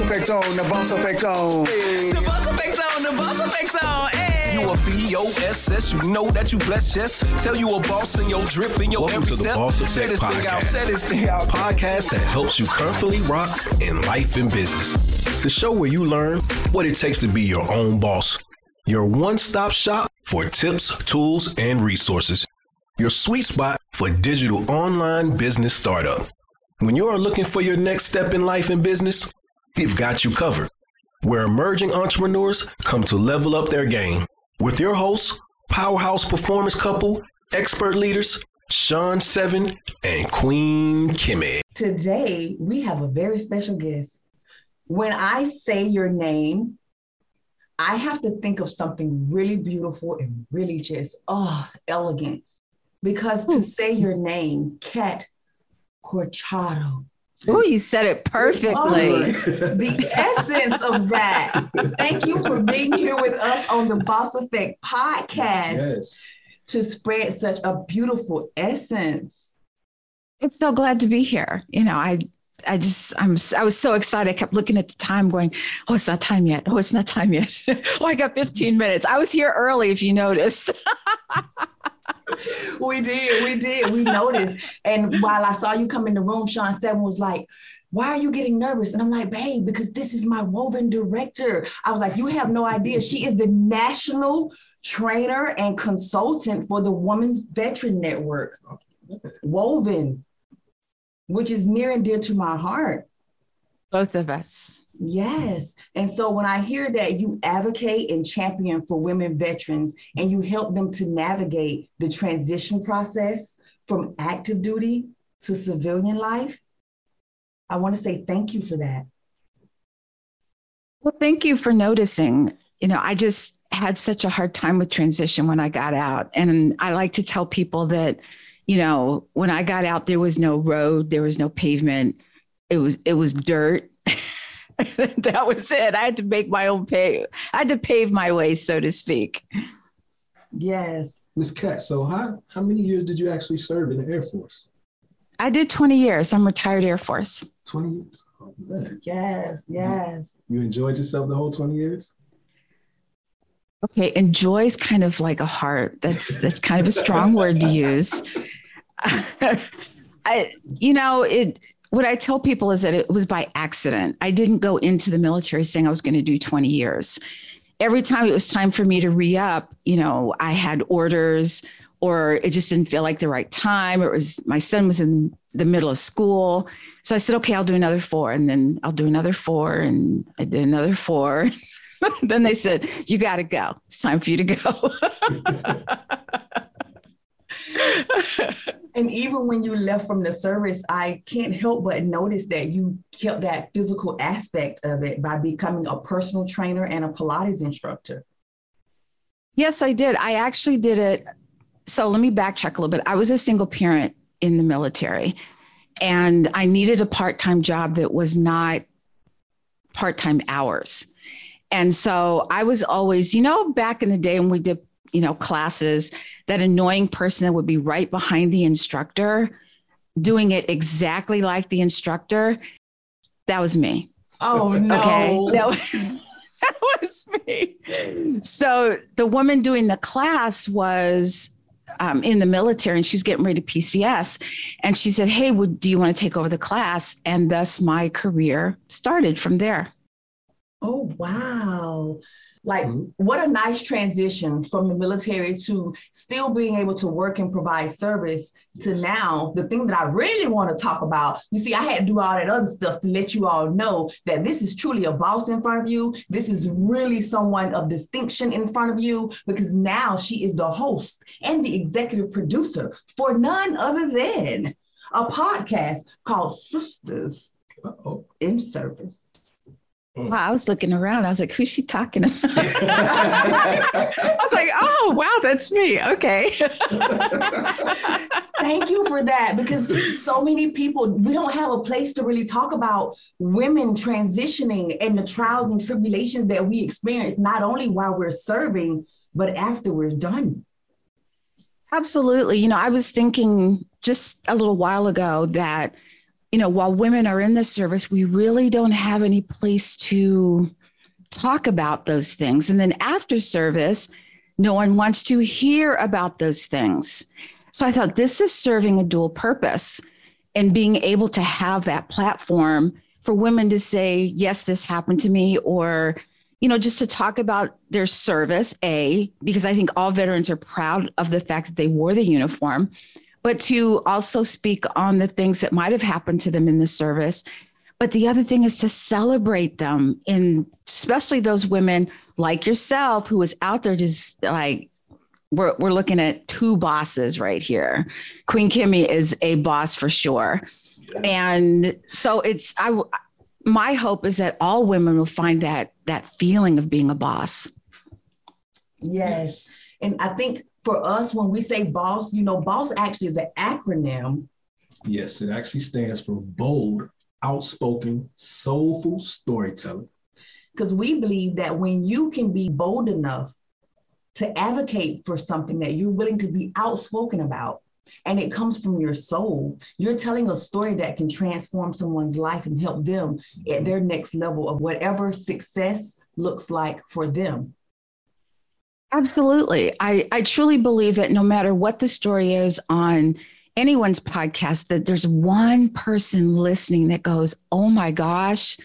boss effect on, the boss effect on. The boss effect on, the boss effect on. Hey. You a B-O-S-S, you know that you blessed, yes. Tell you a boss in your drip in your Welcome every to the step. Boss Share Effect this thing out, Podcast. share this thing out. podcast that helps you comfortably rock in life and business. The show where you learn what it takes to be your own boss. Your one stop shop for tips, tools, and resources. Your sweet spot for digital online business startup. When you are looking for your next step in life and business, we've got you covered. Where emerging entrepreneurs come to level up their game. With your hosts, powerhouse performance couple, expert leaders, Sean Seven and Queen Kimmy. Today, we have a very special guest. When I say your name, I have to think of something really beautiful and really just, oh, elegant. Because to hmm. say your name, Kat Corchado, Oh, you said it perfectly. the essence of that. Thank you for being here with us on the Boss Effect podcast to spread such a beautiful essence. It's so glad to be here. You know, I I just I'm I was so excited. I kept looking at the time going, "Oh, it's not time yet. Oh, it's not time yet. oh, I got 15 minutes. I was here early if you noticed." we did, we did, we noticed. And while I saw you come in the room, Sean Seven was like, why are you getting nervous? And I'm like, babe, because this is my woven director. I was like, you have no idea. She is the national trainer and consultant for the Women's Veteran Network, Woven, which is near and dear to my heart. Both of us. Yes. And so when I hear that you advocate and champion for women veterans and you help them to navigate the transition process from active duty to civilian life, I want to say thank you for that. Well, thank you for noticing. You know, I just had such a hard time with transition when I got out. And I like to tell people that, you know, when I got out, there was no road, there was no pavement. It was it was dirt. that was it. I had to make my own pay. I had to pave my way, so to speak. Yes. Miss Kat, so how how many years did you actually serve in the Air Force? I did 20 years. I'm retired Air Force. 20 years. Oh, man. Yes. Yes. You enjoyed yourself the whole 20 years? Okay, enjoy's kind of like a heart. That's that's kind of a strong word to use. I, you know, it. What I tell people is that it was by accident. I didn't go into the military saying I was going to do 20 years. Every time it was time for me to re up, you know, I had orders, or it just didn't feel like the right time. It was my son was in the middle of school, so I said, okay, I'll do another four, and then I'll do another four, and I did another four. then they said, You got to go. It's time for you to go. And even when you left from the service, I can't help but notice that you kept that physical aspect of it by becoming a personal trainer and a Pilates instructor. yes, I did. I actually did it. So let me backtrack a little bit. I was a single parent in the military, and I needed a part time job that was not part time hours. And so I was always, you know, back in the day when we did, you know, classes, that annoying person that would be right behind the instructor doing it exactly like the instructor. That was me. Oh no. Okay. That was, that was me. So the woman doing the class was um, in the military and she was getting ready to PCS. And she said, Hey, would, do you want to take over the class? And thus my career started from there. Oh, wow. Like, Mhm. what a nice transition from the military to still being able to work and provide service to now the thing that I really want to talk about. You see, I had to do all that other stuff to let you all know that this is truly a boss in front of you. This is really someone of distinction in front of you because now she is the host and the executive producer for none other than a podcast called Sisters Uh-oh. in Service. Mm. Wow, I was looking around. I was like, who's she talking about? I was like, oh, wow, that's me. Okay. Thank you for that because so many people, we don't have a place to really talk about women transitioning and the trials and tribulations that we experience, not only while we're serving, but after we're done. Absolutely. You know, I was thinking just a little while ago that you know, while women are in the service, we really don't have any place to talk about those things. And then after service, no one wants to hear about those things. So I thought this is serving a dual purpose and being able to have that platform for women to say, yes, this happened to me, or, you know, just to talk about their service, A, because I think all veterans are proud of the fact that they wore the uniform, but to also speak on the things that might have happened to them in the service. But the other thing is to celebrate them, in especially those women like yourself who was out there just like we're we're looking at two bosses right here. Queen Kimmy is a boss for sure. And so it's I my hope is that all women will find that that feeling of being a boss. Yes. And I think for us, when we say boss, you know, boss actually is an acronym. Yes, it actually stands for bold, outspoken, soulful storytelling. Because we believe that when you can be bold enough to advocate for something that you're willing to be outspoken about, and it comes from your soul, you're telling a story that can transform someone's life and help them at mm-hmm. their next level of whatever success looks like for them. Absolutely. I, I truly believe that no matter what the story is on anyone's podcast, that there's one person listening that goes, Oh my gosh,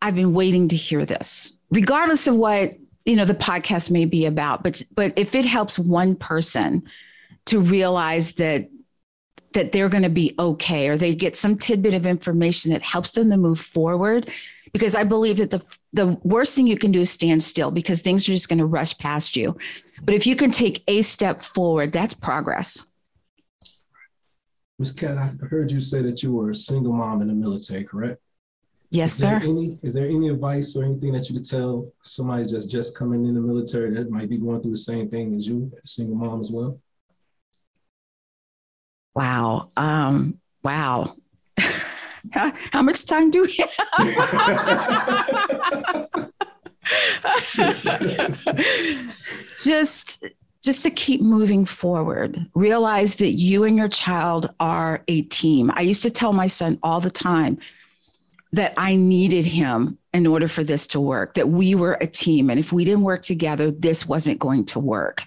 I've been waiting to hear this, regardless of what you know the podcast may be about. But but if it helps one person to realize that that they're going to be okay or they get some tidbit of information that helps them to move forward because I believe that the the worst thing you can do is stand still because things are just going to rush past you. But if you can take a step forward, that's progress. Ms. Kat, I heard you say that you were a single mom in the military, correct? Yes, is sir. Any, is there any advice or anything that you could tell somebody just just coming in the military that might be going through the same thing as you, a single mom as well? Wow. Um, wow. How, much time do we have? just just to keep moving forward realize that you and your child are a team. I used to tell my son all the time that i needed him in order for this to work that we were a team and if we didn't work together this wasn't going to work.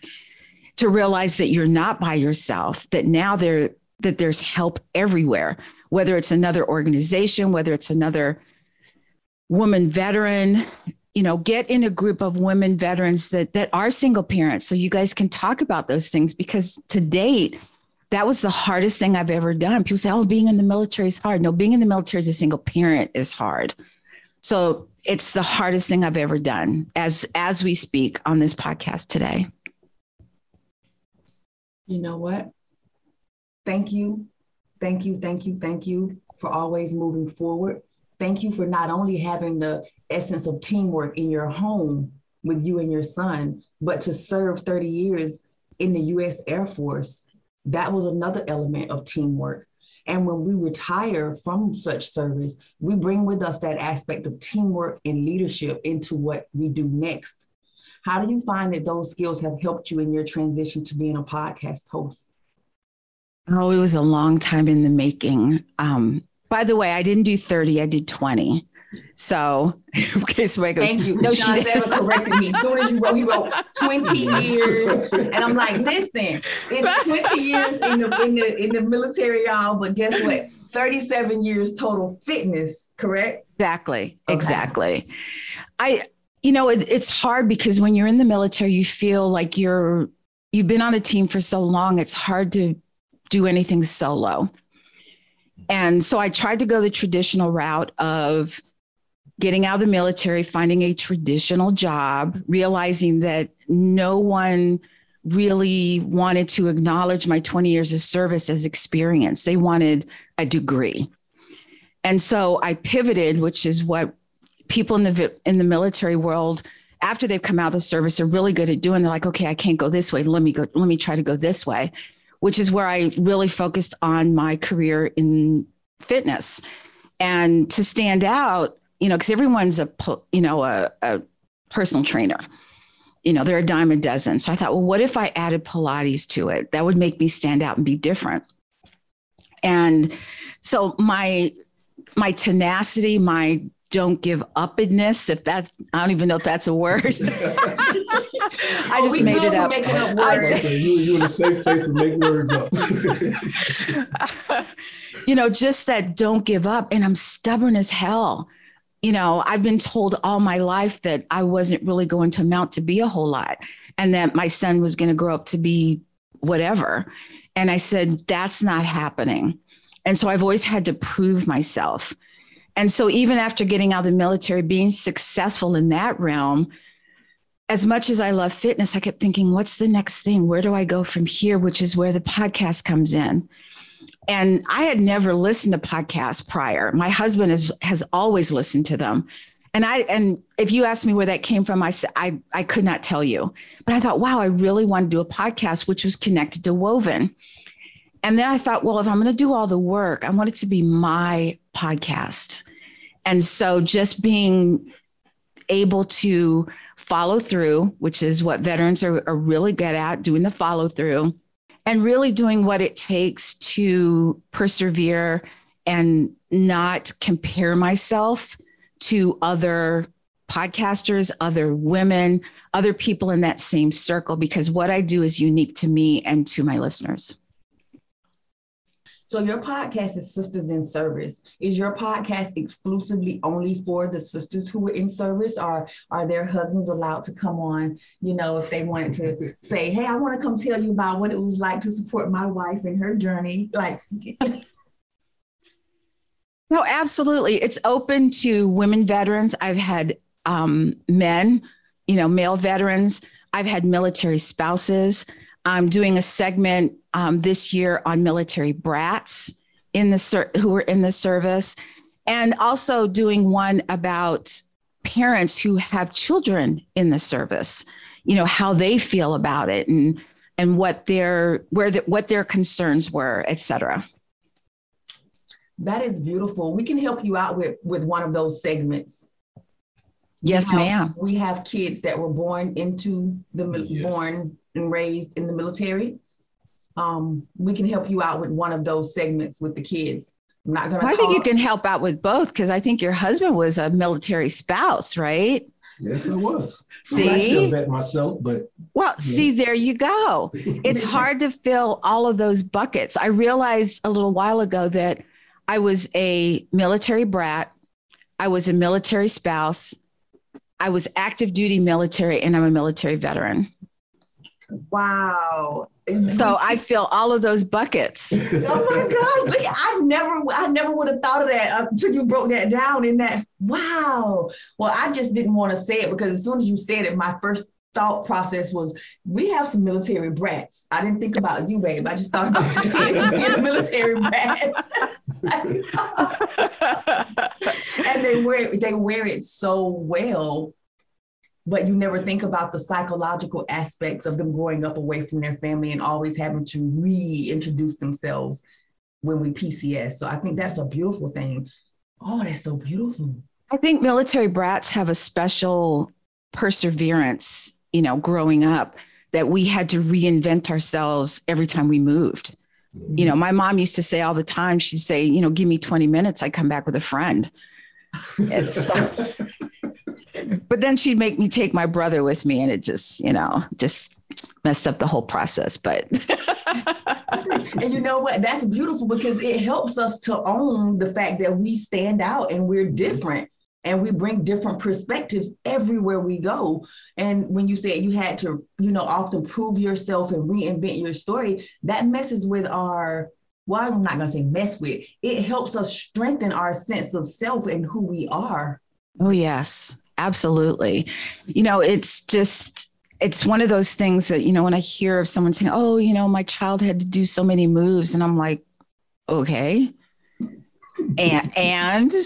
To realize that you're not by yourself that now there that there's help everywhere whether it's another organization whether it's another woman veteran you know get in a group of women veterans that that are single parents so you guys can talk about those things because to date that was the hardest thing i've ever done. People say oh being in the military is hard. No being in the military as a single parent is hard. So it's the hardest thing i've ever done as as we speak on this podcast today. You know what? Thank you thank you thank you thank you for always moving forward thank you for not only having the essence of teamwork in your home with you and your son, but to serve 30 years in the US Air Force, that was another element of teamwork. And when we retire from such service, we bring with us that aspect of teamwork and leadership into what we do next. How do you find that those skills have helped you in your transition to being a podcast host? Oh, it was a long time in the making. Um, by the way, I didn't do 30, I did 20. So, okay, so goes, Thank you. No, she ever corrected me. As soon as you wrote, he wrote 20 years. And I'm like, listen, it's 20 years in the, in the, in the military, y'all, but guess what? 37 years total fitness, correct? Exactly. Okay. Exactly. I, you know, it, it's hard because when you're in the military, you feel like you're, you've been on a team for so long, it's hard to do anything solo. And so I tried to go the traditional route of getting out of the military, finding a traditional job, realizing that no one really wanted to acknowledge my 20 years of service as experience. They wanted a degree. And so I pivoted, which is what people in the in the military world after they've come out of the service are really good at doing. They're like, okay, I can't go this way. Let me go, let me try to go this way, which is where I really focused on my career in fitness. And to stand out, you know, because everyone's a, you know, a, a personal trainer. You know, they're a dime a dozen. So I thought, well, what if I added Pilates to it? That would make me stand out and be different. And so my my tenacity, my don't give upness, if that I don't even know if that's a word. I just made it up. up words. just- So you you in a safe place to make words up. you know, just that don't give up. And I'm stubborn as hell. You know, I've been told all my life that I wasn't really going to amount to be a whole lot and that my son was going to grow up to be whatever. And I said, that's not happening. And so I've always had to prove myself. And so even after getting out of the military, being successful in that realm, as much as I love fitness, I kept thinking, what's the next thing? Where do I go from here? Which is where the podcast comes in. And I had never listened to podcasts prior. My husband has has always listened to them. And I and if you ask me where that came from, I said I I could not tell you. But I thought, wow, I really want to do a podcast which was connected to Woven. And then I thought, well, if I'm going to do all the work, I want it to be my podcast. And so just being able to follow through, which is what veterans are, are really good at, doing the follow through and really doing what it takes to persevere and not compare myself to other podcasters, other women, other people in that same circle, because what I do is unique to me and to my listeners. So your podcast is Sisters in Service. Is your podcast exclusively only for the sisters who are in service, or are their husbands allowed to come on? You know, if they wanted to say, "Hey, I want to come tell you about what it was like to support my wife in her journey," like. No, absolutely. It's open to women veterans. I've had um, men, you know, male veterans. I've had military spouses. I'm doing a segment um, this year on military brats in the ser- who were in the service, and also doing one about parents who have children in the service. You know how they feel about it and and what their where the, what their concerns were, et cetera. That is beautiful. We can help you out with with one of those segments. Yes, We have- ma'am. We have kids that were born into the Yes. born and raised in the military. Um, we can help you out with one of those segments with the kids. I'm not gonna. Well, I think you can help out with both because I think your husband was a military spouse, right? yes, I was. I'm actually See? a vet myself, but Well, see, there you go. It's hard to fill all of those buckets. I realized a little while ago that I was a military brat, I was a military spouse, I was active duty military, and I'm a military veteran. Wow. So I fill all of those buckets. oh my gosh! Look, I never, I never would have thought of that until you broke that down. In that, wow. Well, I just didn't want to say it because as soon as you said it, my first thought process was, we have some military brats. I didn't think about you, babe. I just thought about military brats. and they wear they wear it so well but you never think about the psychological aspects of them growing up away from their family and always having to reintroduce themselves when we PCS. So I think that's a beautiful thing. Oh, that's so beautiful. I think military brats have a special perseverance, you know, growing up that we had to reinvent ourselves every time we moved. Mm-hmm. You know, my mom used to say all the time, she'd say, you know, give me 20 minutes, I'd come back with a friend. And so- but then she'd make me take my brother with me, and it just, you know, just messed up the whole process. But and you know what? That's beautiful because it helps us to own the fact that we stand out and we're mm-hmm. different and we bring different perspectives everywhere we go. And when you said you had to, you know, often prove yourself and reinvent your story, that messes with our well, I'm not going to say mess with. It helps us strengthen our sense of self and who we are. Oh, yes, absolutely. You know, it's just, it's one of those things that, you know, when I hear of someone saying, oh, you know, my child had to do so many moves, and I'm like, okay. And, and,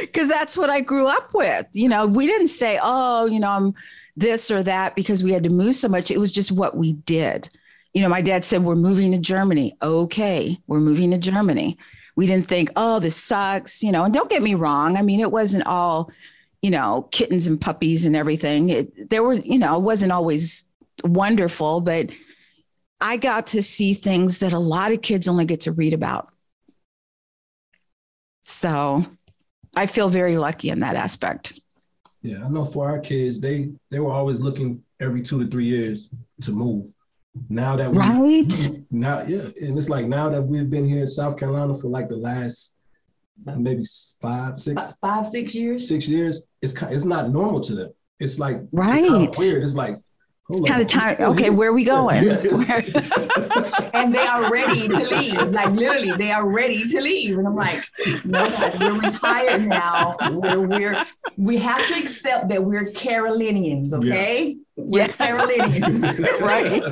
because that's what I grew up with. You know, we didn't say, oh, you know, I'm this or that because we had to move so much. It was just what we did. You know, my dad said, we're moving to Germany. Okay, we're moving to Germany we didn't think, oh, this sucks, you know. And don't get me wrong. I mean, it wasn't all, you know, kittens and puppies and everything. It, there were, you know, it wasn't always wonderful, but I got to see things that a lot of kids only get to read about. So I feel very lucky in that aspect. Yeah, I know for our kids, they they were always looking every two to three years to move. Now that we Right. now, yeah, and it's like now that we've been here in South Carolina for like the last maybe five, F- six, Five, six years. six years, it's it's not normal to them. It's like it's Right. kinda weird. It's like hold Kind on, of time. Okay, here. where are we going? and they are ready to leave. Like literally, they are ready to leave. And I'm like, no, guys, we're retired now. We're, we're we have to accept that we're Carolinians, okay? We're Yeah. Carolinians. right.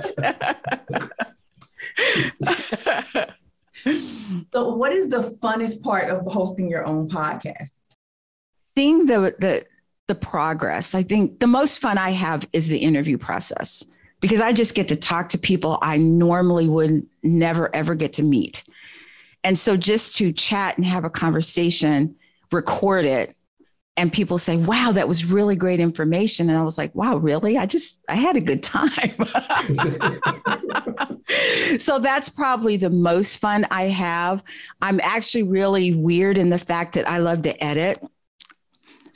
So, what is the funnest part of hosting your own podcast? Seeing the the the progress. I think the most fun I have is the interview process because I just get to talk to people I normally would never ever get to meet. And so just to chat and have a conversation, record it, and people say, wow, that was really great information. And I was like, wow, really? I just, I had a good time. so that's probably the most fun I have. I'm actually really weird in the fact that I love to edit.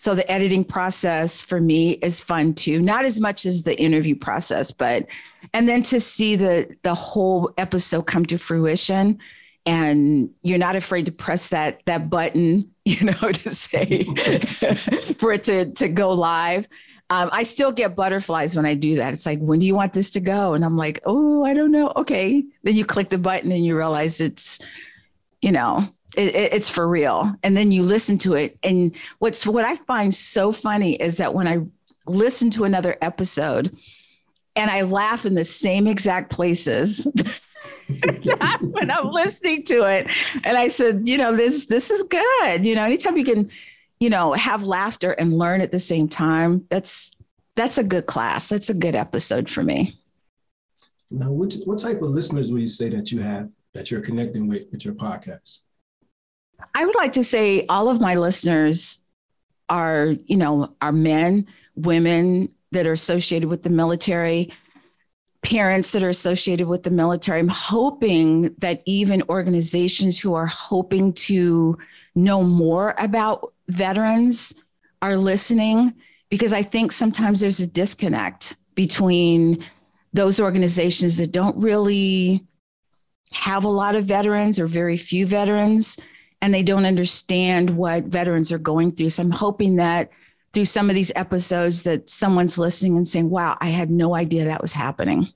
So the editing process for me is fun too, not as much as the interview process, but and then to see the the whole episode come to fruition and you're not afraid to press that that button, you know, to say for it to to go live. Um, I still get butterflies when I do that. It's like, when do you want this to go? And I'm like, oh, I don't know. Okay. Then you click the button and you realize it's, you know, it, it- it's for real. And then you listen to it. And what's what I find so funny is that when I listen to another episode and I laugh in the same exact places. when I'm listening to it, and I said, you know, this this is good. You know, anytime you can, you know, have laughter and learn at the same time, that's that's a good class. That's a good episode for me. Now, what what type of listeners would you say that you have that you're connecting with with your podcast? I would like to say all of my listeners are, you know, are men, women that are associated with the military, parents that are associated with the military. I'm hoping that even organizations who are hoping to know more about veterans are listening because I think sometimes there's a disconnect between those organizations that don't really have a lot of veterans or very few veterans and they don't understand what veterans are going through. So I'm hoping that through some of these episodes that someone's listening and saying, wow, I had no idea that was happening.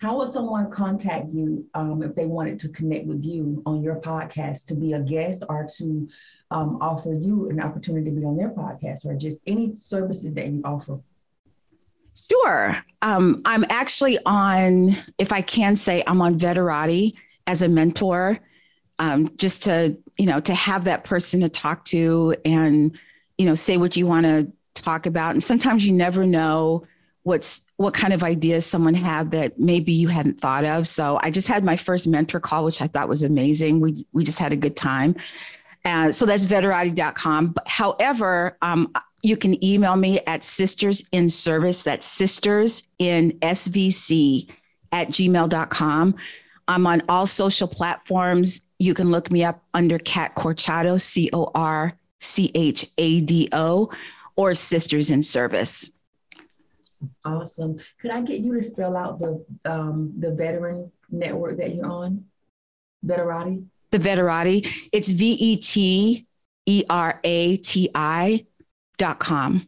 How would someone contact you um, if they wanted to connect with you on your podcast to be a guest or to um, offer you an opportunity to be on their podcast or just any services that you offer? Sure. Um, I'm actually on, if I can say, I'm on Veterati as a mentor, um, just to, you know, to have that person to talk to and, you know, say what you want to talk about. And sometimes you never know what's what kind of ideas someone had that maybe you hadn't thought of. So I just had my first mentor call, which I thought was amazing. We we just had a good time. Uh, so that's veterati.com. However, um, you can email me at sisters in service. That's sisters in SVC at gmail.com. I'm on all social platforms. You can look me up under Kat Corchado, C O R C H A D O, or Sisters in Service. Awesome. Could I get you to spell out the um, the veteran network that you're on? Veterati. The Veterati, it's V E T E R A T I dot com.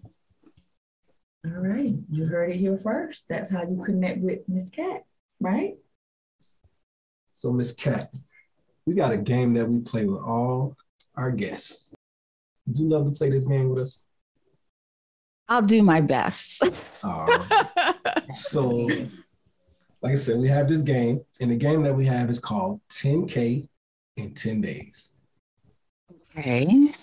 All right. You heard it here first. That's how you connect with Miss Kat, right? So, Miss Kat, we got a game that we play with all our guests. Would you love to play this game with us? I'll do my best. Uh, so, like I said, we have this game, and the game that we have is called 10K in 10 days. okay.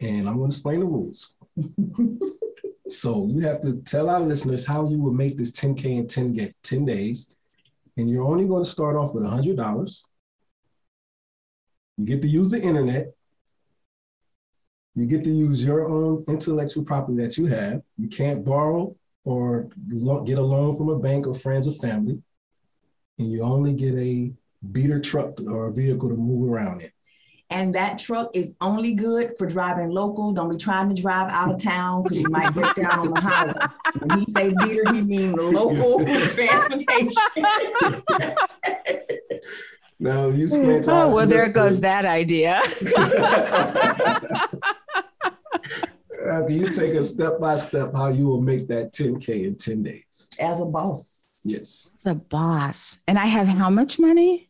And I'm going to explain the rules. so, you have to tell our listeners how you will make this 10K in 10, ga- 10 days. And you're only going to start off with $100. You get to use the internet. You get to use your own intellectual property that you have. You can't borrow or get a loan from a bank or friends or family, and you only get a beater truck or a vehicle to move around in. And that truck is only good for driving local. Don't be trying to drive out of town because you might break down on the highway. When he say beater, he mean local transportation. Now you explain to Oh, well, there goes listeners, that idea. uh, Can you take us step by step how you will make that 10K in 10 days? As a boss. Yes. It's a boss. And I have how much money?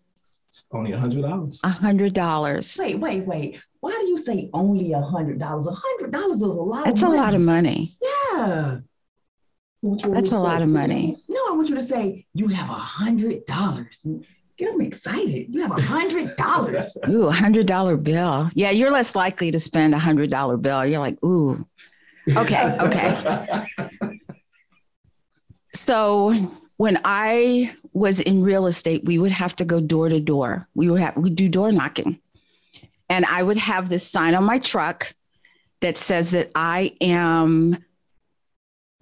It's only a $100. A hundred dollars. Wait, wait, wait. Why do you say only a hundred dollars? A hundred dollars is a lot. That's of a lot of money. Yeah. What you want That's a to lot of money. No, I want you to say you have a hundred dollars. Get them excited. You have a hundred dollars. Ooh, a hundred dollar bill. Yeah, you're less likely to spend a hundred dollar bill. You're like, ooh. Okay, okay. So when I was in real estate, we would have to go door to door. We would have we do door knocking. And I would have this sign on my truck that says that I am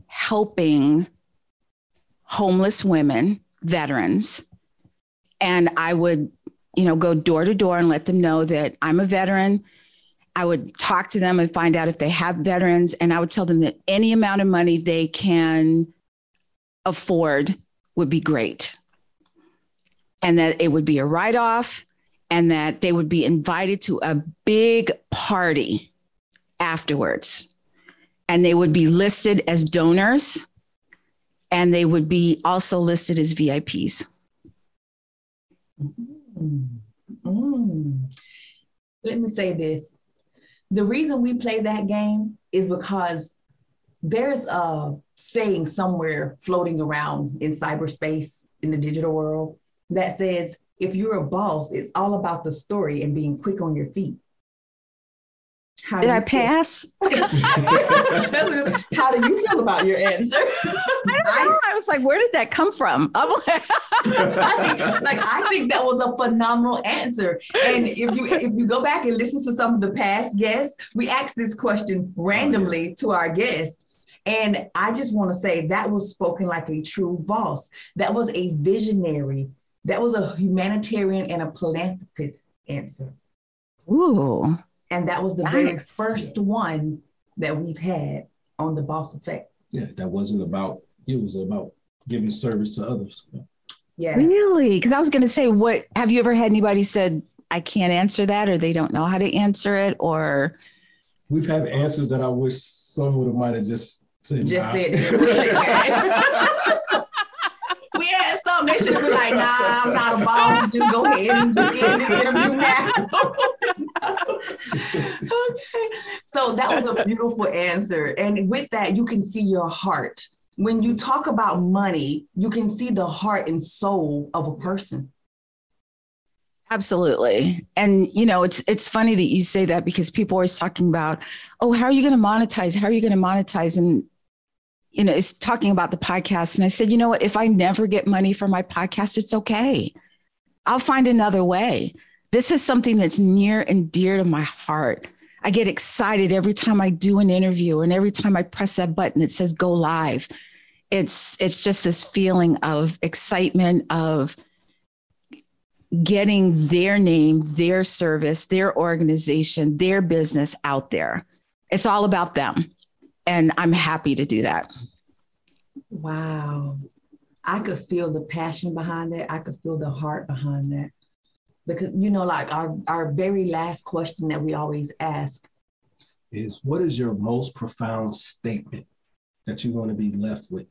helping homeless women, veterans. And I would, you know, go door to door and let them know that I'm a veteran. I would talk to them and find out if they have veterans. And I would tell them that any amount of money they can afford would be great. And that it would be a write off and that they would be invited to a big party afterwards. And they would be listed as donors and they would be also listed as VIPs. Mm. Mm. Let me say this. The reason we play that game is because there's a saying somewhere floating around in cyberspace in the digital world that says if you're a boss, it's all about the story and being quick on your feet. How Did I feel? pass? How do you feel about your answer? I, I was like, where did that come from? I'm like, like I think that was a phenomenal answer. And if you if you go back and listen to some of the past guests, we asked this question oh, randomly to our guests. And I just want to say that was spoken like a true boss. That was a visionary. That was a humanitarian and a philanthropist answer. Ooh, And that was the very first one that we've had on the boss effect. Yeah, that wasn't about. It was about giving service to others. Yeah. really? Because I was going to say, what have you ever had anybody said, I can't answer that, or they don't know how to answer it, or We've had answers that I wish some would have might have just said. Just nah. said it. we had some they should have been like, nah, I'm not a boss. Just go ahead and just end this interview now. okay. So that was a beautiful answer. And with that, you can see your heart. When you talk about money, you can see the heart and soul of a person. Absolutely. And you know, it's it's funny that you say that because people are always talking about, oh, how are you going to monetize? How are you going to monetize? And you know, is talking about the podcast. And I said, you know what? If I never get money for my podcast, it's okay. I'll find another way. This is something that's near and dear to my heart. I get excited every time I do an interview and every time I press that button that says go live. It's it's just this feeling of excitement of getting their name, their service, their organization, their business out there. It's all about them. And I'm happy to do that. Wow. I could feel the passion behind that. I could feel the heart behind that. Because, you know, like our, our very last question that we always ask Is what is your most profound statement that you want to be left with?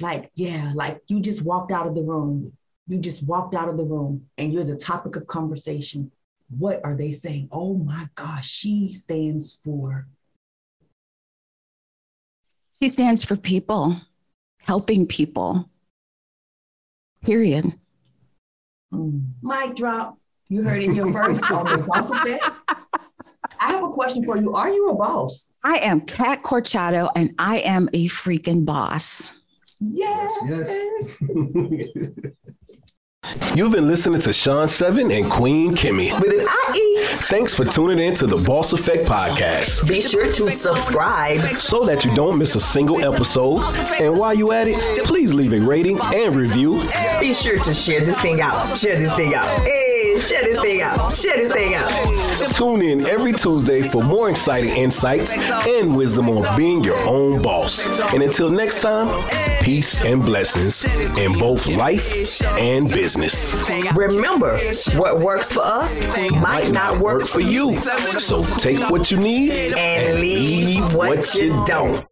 like, yeah, like you just walked out of the room. You just walked out of the room and you're the topic of conversation. What are they saying? Oh my gosh, she stands for. She stands for people, helping people. Period. Mm. Mic drop. You heard it here first on the boss. I have a question for you. Are you a boss? I am Kat Corchado and I am a freaking boss. Yes. yes. You've been listening to Sean Seven and Queen Kimmy. With an IE. Thanks for tuning in to the Boss Effect Podcast Be sure to subscribe. so that you don't miss a single episode. And while you're at it, please leave a rating and review. Be sure to share this thing out. Share this thing out. Hey, share this thing out. Share this thing out. Tune in every Tuesday for more exciting insights and wisdom on being your own boss. And until next time, peace and blessings in both life and business. Remember, what works for us might not work for you. So take what you need And leave what you don't.